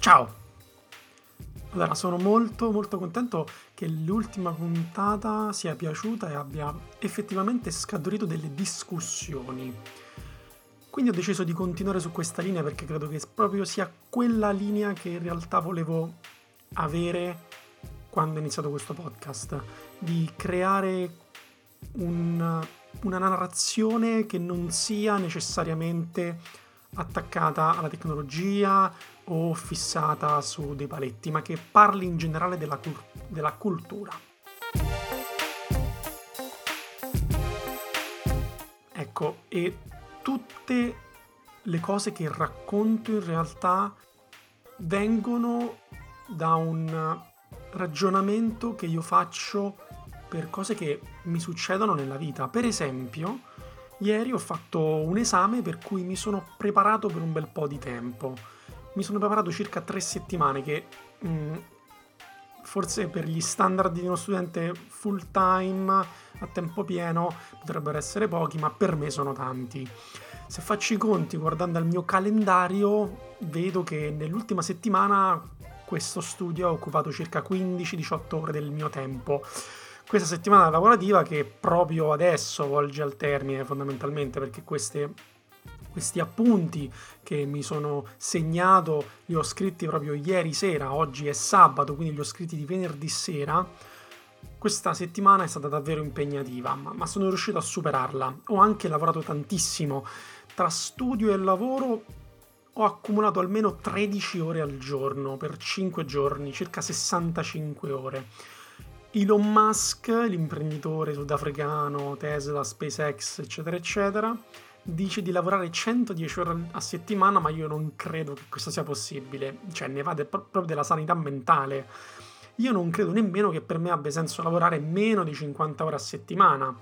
Ciao! Allora, sono molto molto contento che l'ultima puntata sia piaciuta e abbia effettivamente scaturito delle discussioni. Quindi ho deciso di continuare su questa linea perché credo che proprio sia quella linea che in realtà volevo avere quando ho iniziato questo podcast, di creare un, una narrazione che non sia necessariamente attaccata alla tecnologia o fissata su dei paletti, ma che parli in generale della, della cultura. Ecco, e tutte le cose che racconto in realtà vengono da un ragionamento che io faccio per cose che mi succedono nella vita. Per esempio, Ieri ho fatto un esame per cui mi sono preparato per un bel po' di tempo. Mi sono preparato circa tre settimane che mh, mm, forse per gli standard di uno studente full time a tempo pieno potrebbero essere pochi, ma per me sono tanti. Se faccio i conti guardando al mio calendario, vedo che nell'ultima settimana questo studio ha occupato circa 15-18 ore del mio tempo questa settimana lavorativa che proprio adesso volge al termine fondamentalmente perché queste, questi appunti che mi sono segnato li ho scritti proprio ieri sera, oggi è sabato, quindi li ho scritti di venerdì sera. Questa settimana è stata davvero impegnativa, ma, sono riuscito a superarla. Ho anche lavorato tantissimo. Tra studio e lavoro ho accumulato almeno 13 ore al giorno per 5 giorni, circa 65 ore Elon Musk, l'imprenditore sudafricano, Tesla, SpaceX, eccetera, eccetera, dice di lavorare 110 ore a settimana, ma io non credo che questo sia possibile. Cioè, ne va de- proprio della sanità mentale. Io non credo nemmeno che per me abbia senso lavorare meno di 50 ore a settimana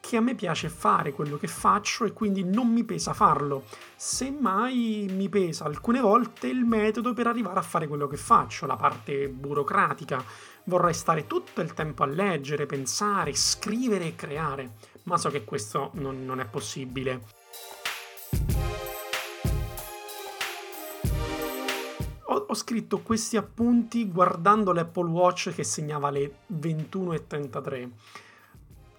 che a me piace fare quello che faccio e quindi non mi pesa farlo. Semmai mi pesa alcune volte il metodo per arrivare a fare quello che faccio, la parte burocratica. Vorrei stare tutto il tempo a leggere, pensare, scrivere e creare, ma so che questo non, non è possibile. Ho, scritto questi appunti guardando l'Apple Watch che segnava le 21.33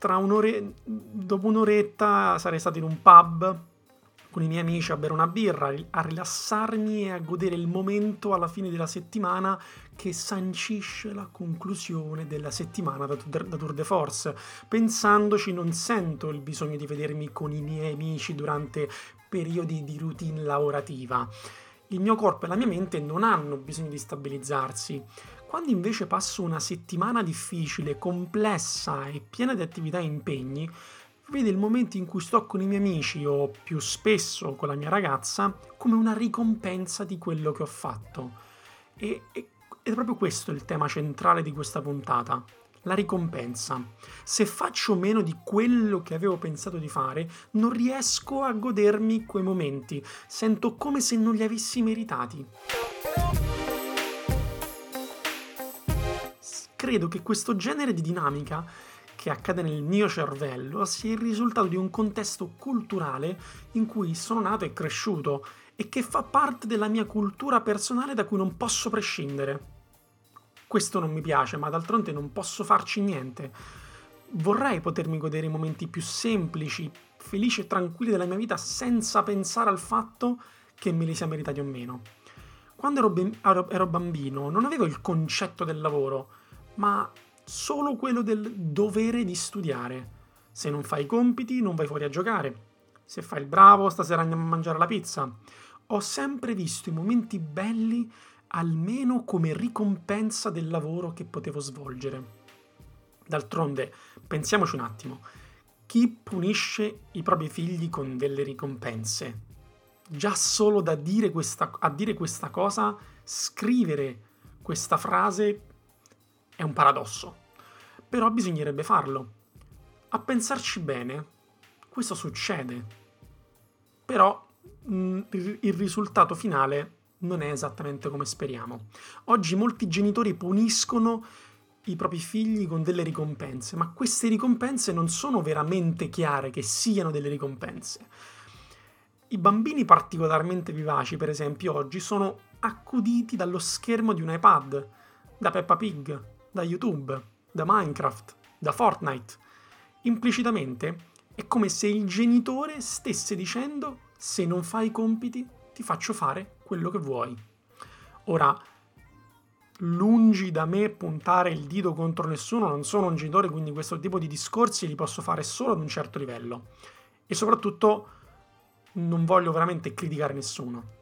tra un'ore, dopo un'oretta sarei stato in un pub con i miei amici a bere una birra, a rilassarmi e a godere il momento alla fine della settimana che sancisce la conclusione della settimana da, da Tour de Force. Pensandoci non sento il bisogno di vedermi con i miei amici durante periodi di routine lavorativa. Il mio corpo e la mia mente non hanno bisogno di stabilizzarsi. Quando invece passo una settimana difficile, complessa e piena di attività e impegni, vede il momento in cui sto con i miei amici o più spesso con la mia ragazza come una ricompensa di quello che ho fatto. E, e, ed è proprio questo il tema centrale di questa puntata. La ricompensa. Se faccio meno di quello che avevo pensato di fare, non riesco a godermi quei momenti. Sento come se non li avessi meritati. Credo che questo genere di dinamica che accade nel mio cervello sia il risultato di un contesto culturale in cui sono nato e cresciuto e che fa parte della mia cultura personale da cui non posso prescindere. Questo non mi piace, ma d'altronde non posso farci niente. Vorrei potermi godere i momenti più semplici, felici e tranquilli della mia vita senza pensare al fatto che me li sia meritati o meno. Quando ero, ben- ero bambino non avevo il concetto del lavoro, ma solo quello del dovere di studiare. Se non fai i compiti, non vai fuori a giocare. Se fai il bravo, stasera andiamo a mangiare la pizza. Ho sempre visto i momenti belli almeno come ricompensa del lavoro che potevo svolgere. D'altronde, pensiamoci un attimo, chi punisce i propri figli con delle ricompense? Già solo da dire questa, a dire questa cosa, scrivere questa frase è un paradosso, però bisognerebbe farlo. A pensarci bene, questo succede, però mm, il risultato finale non è esattamente come speriamo. Oggi molti genitori puniscono i propri figli con delle ricompense, ma queste ricompense non sono veramente chiare che siano delle ricompense. I bambini particolarmente vivaci, per esempio, oggi sono accuditi dallo schermo di un iPad, da Peppa Pig, da YouTube, da Minecraft, da Fortnite. Implicitamente è come se il genitore stesse dicendo se non fai i compiti ti faccio fare quello che vuoi. Ora, lungi da me puntare il dito contro nessuno, non sono un genitore, quindi questo tipo di discorsi li posso fare solo ad un certo livello. E soprattutto non voglio veramente criticare nessuno.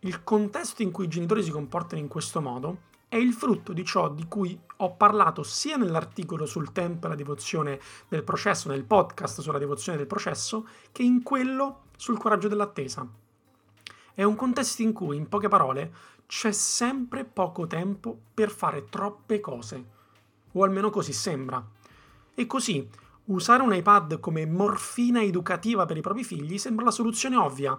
Il contesto in cui i genitori si comportano in questo modo è il frutto di ciò di cui ho parlato sia nell'articolo sul tempo e la devozione del processo, nel podcast sulla devozione del processo, che in quello sul coraggio dell'attesa. È un contesto in cui, in poche parole, c'è sempre poco tempo per fare troppe cose, o almeno così sembra. E così, usare un iPad come morfina educativa per i propri figli sembra la soluzione ovvia.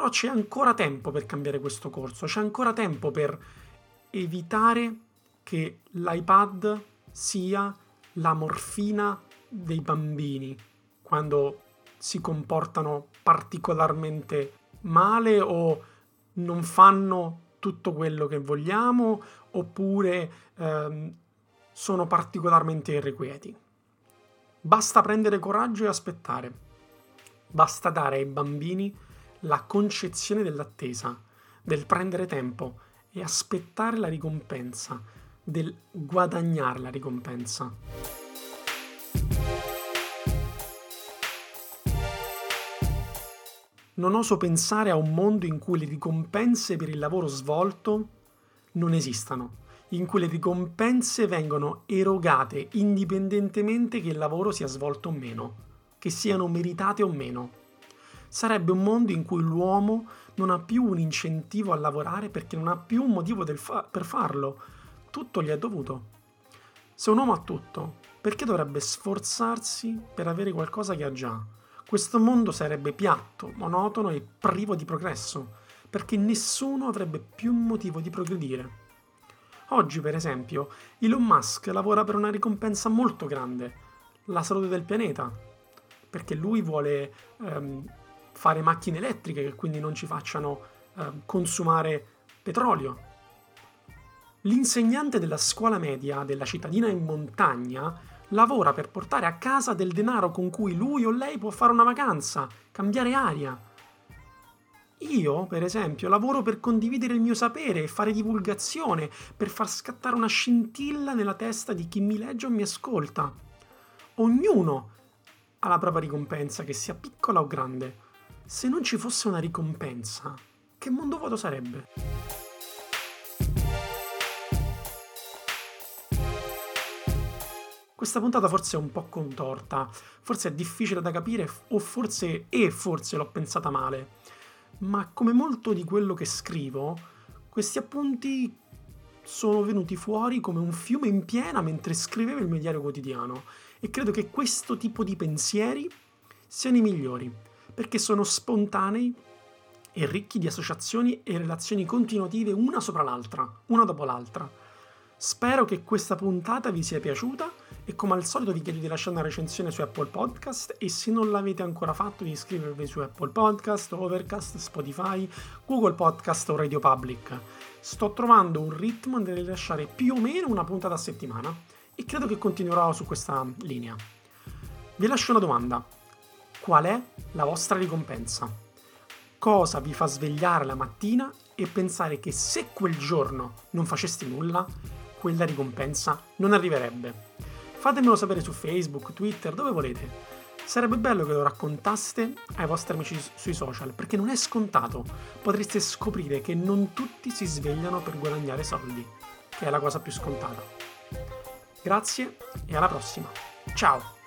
Però c'è ancora tempo per cambiare questo corso, c'è ancora tempo per evitare che l'iPad sia la morfina dei bambini quando si comportano particolarmente male o non fanno tutto quello che vogliamo oppure ehm, sono particolarmente irrequieti. Basta prendere coraggio e aspettare. Basta dare ai bambini la concezione dell'attesa, del prendere tempo e aspettare la ricompensa, del guadagnare la ricompensa. non oso pensare a un mondo in cui le ricompense per il lavoro svolto non esistano, in cui le ricompense vengono erogate indipendentemente che il lavoro sia svolto o meno, che siano meritate o meno. Sarebbe un mondo in cui l'uomo non ha più un incentivo a lavorare perché non ha più un motivo fa- per farlo, tutto gli è dovuto. Se un uomo ha tutto, perché dovrebbe sforzarsi per avere qualcosa che ha già? questo mondo sarebbe piatto, monotono e privo di progresso, perché nessuno avrebbe più motivo di progredire. Oggi, per esempio, Elon Musk lavora per una ricompensa molto grande, la salute del pianeta, perché lui vuole ehm, fare macchine elettriche che quindi non ci facciano ehm, consumare petrolio. L'insegnante della scuola media della cittadina in montagna lavora per portare a casa del denaro con cui lui o lei può fare una vacanza, cambiare aria. Io, per esempio, lavoro per condividere il mio sapere e fare divulgazione, per far scattare una scintilla nella testa di chi mi legge o mi ascolta. Ognuno ha la propria ricompensa, che sia piccola o grande. Se non ci fosse una ricompensa, che mondo vuoto sarebbe? Questa puntata forse è un po' contorta, forse è difficile da capire o forse e forse l'ho pensata male. Ma come molto di quello che scrivo, questi appunti sono venuti fuori come un fiume in piena mentre scrivevo il mio diario quotidiano e credo che questo tipo di pensieri siano i migliori, perché sono spontanei e ricchi di associazioni e relazioni continuative una sopra l'altra, una dopo l'altra. Spero che questa puntata vi sia piaciuta e come al solito vi chiedo di lasciare una recensione su Apple Podcast e se non l'avete ancora fatto di iscrivervi su Apple Podcast, Overcast, Spotify, Google Podcast o Radio Public. Sto trovando un ritmo nel rilasciare più o meno una puntata a settimana e credo che continuerò su questa linea. Vi lascio una domanda. Qual è la vostra ricompensa? Cosa vi fa svegliare la mattina e pensare che se quel giorno non faceste nulla, quella ricompensa non arriverebbe? Fatemelo sapere su Facebook, Twitter, dove volete. Sarebbe bello che lo raccontaste ai vostri amici sui social, perché non è scontato. Potreste scoprire che non tutti si svegliano per guadagnare soldi, che è la cosa più scontata. Grazie e alla prossima. Ciao!